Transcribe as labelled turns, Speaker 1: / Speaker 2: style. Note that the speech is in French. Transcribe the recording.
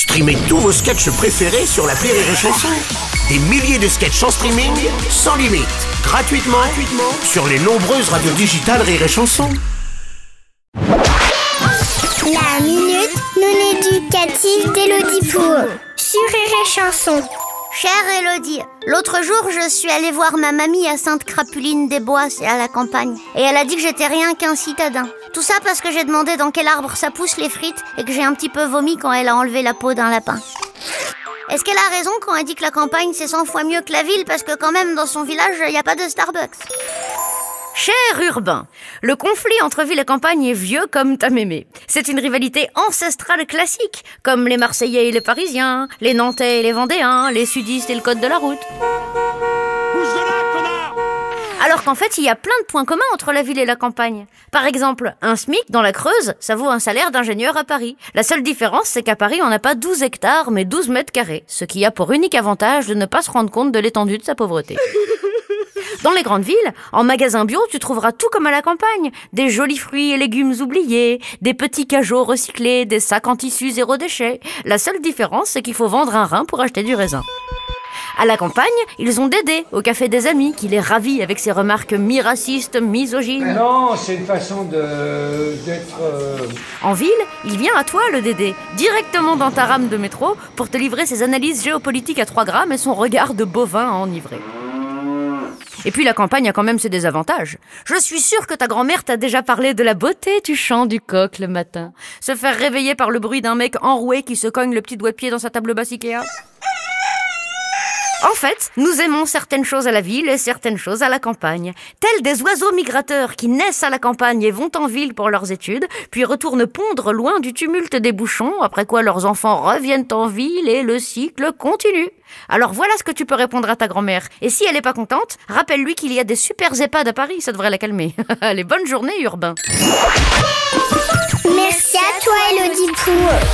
Speaker 1: Streamez tous vos sketchs préférés sur la Rire et Chanson. Des milliers de sketchs en streaming, sans limite, gratuitement, gratuitement sur les nombreuses radios digitales Rire et Chanson.
Speaker 2: La minute non éducative d'Élodie Pour sur Rire Chanson.
Speaker 3: Chère Elodie, l'autre jour je suis allée voir ma mamie à Sainte-Crapuline des Bois, c'est à la campagne, et elle a dit que j'étais rien qu'un citadin. Tout ça parce que j'ai demandé dans quel arbre ça pousse les frites et que j'ai un petit peu vomi quand elle a enlevé la peau d'un lapin. Est-ce qu'elle a raison quand elle dit que la campagne c'est 100 fois mieux que la ville? Parce que quand même dans son village il n'y a pas de Starbucks
Speaker 4: Cher urbain, le conflit entre ville et campagne est vieux comme ta mémé. C'est une rivalité ancestrale classique, comme les Marseillais et les Parisiens, les Nantais et les Vendéens, les Sudistes et le Code de la route. Alors qu'en fait, il y a plein de points communs entre la ville et la campagne. Par exemple, un SMIC dans la Creuse, ça vaut un salaire d'ingénieur à Paris. La seule différence, c'est qu'à Paris, on n'a pas 12 hectares, mais 12 mètres carrés, ce qui a pour unique avantage de ne pas se rendre compte de l'étendue de sa pauvreté. Dans les grandes villes, en magasin bio, tu trouveras tout comme à la campagne. Des jolis fruits et légumes oubliés, des petits cajots recyclés, des sacs en tissu zéro déchet. La seule différence, c'est qu'il faut vendre un rein pour acheter du raisin. À la campagne, ils ont Dédé au café des amis qui les ravit avec ses remarques mi-racistes, misogynes.
Speaker 5: Non, c'est une façon de d'être. euh,
Speaker 4: En ville, il vient à toi, le Dédé, directement dans ta rame de métro pour te livrer ses analyses géopolitiques à 3 grammes et son regard de bovin à enivrer. Et puis la campagne a quand même ses désavantages. Je suis sûre que ta grand-mère t'a déjà parlé de la beauté du chant du coq le matin. Se faire réveiller par le bruit d'un mec enroué qui se cogne le petit doigt de pied dans sa table basse Ikea. En fait, nous aimons certaines choses à la ville et certaines choses à la campagne. Tels des oiseaux migrateurs qui naissent à la campagne et vont en ville pour leurs études, puis retournent pondre loin du tumulte des bouchons, après quoi leurs enfants reviennent en ville et le cycle continue. Alors voilà ce que tu peux répondre à ta grand-mère. Et si elle n'est pas contente, rappelle-lui qu'il y a des super EHPAD à Paris, ça devrait la calmer. Allez, bonne journée, urbain.
Speaker 2: Merci à toi, Elodie Pour.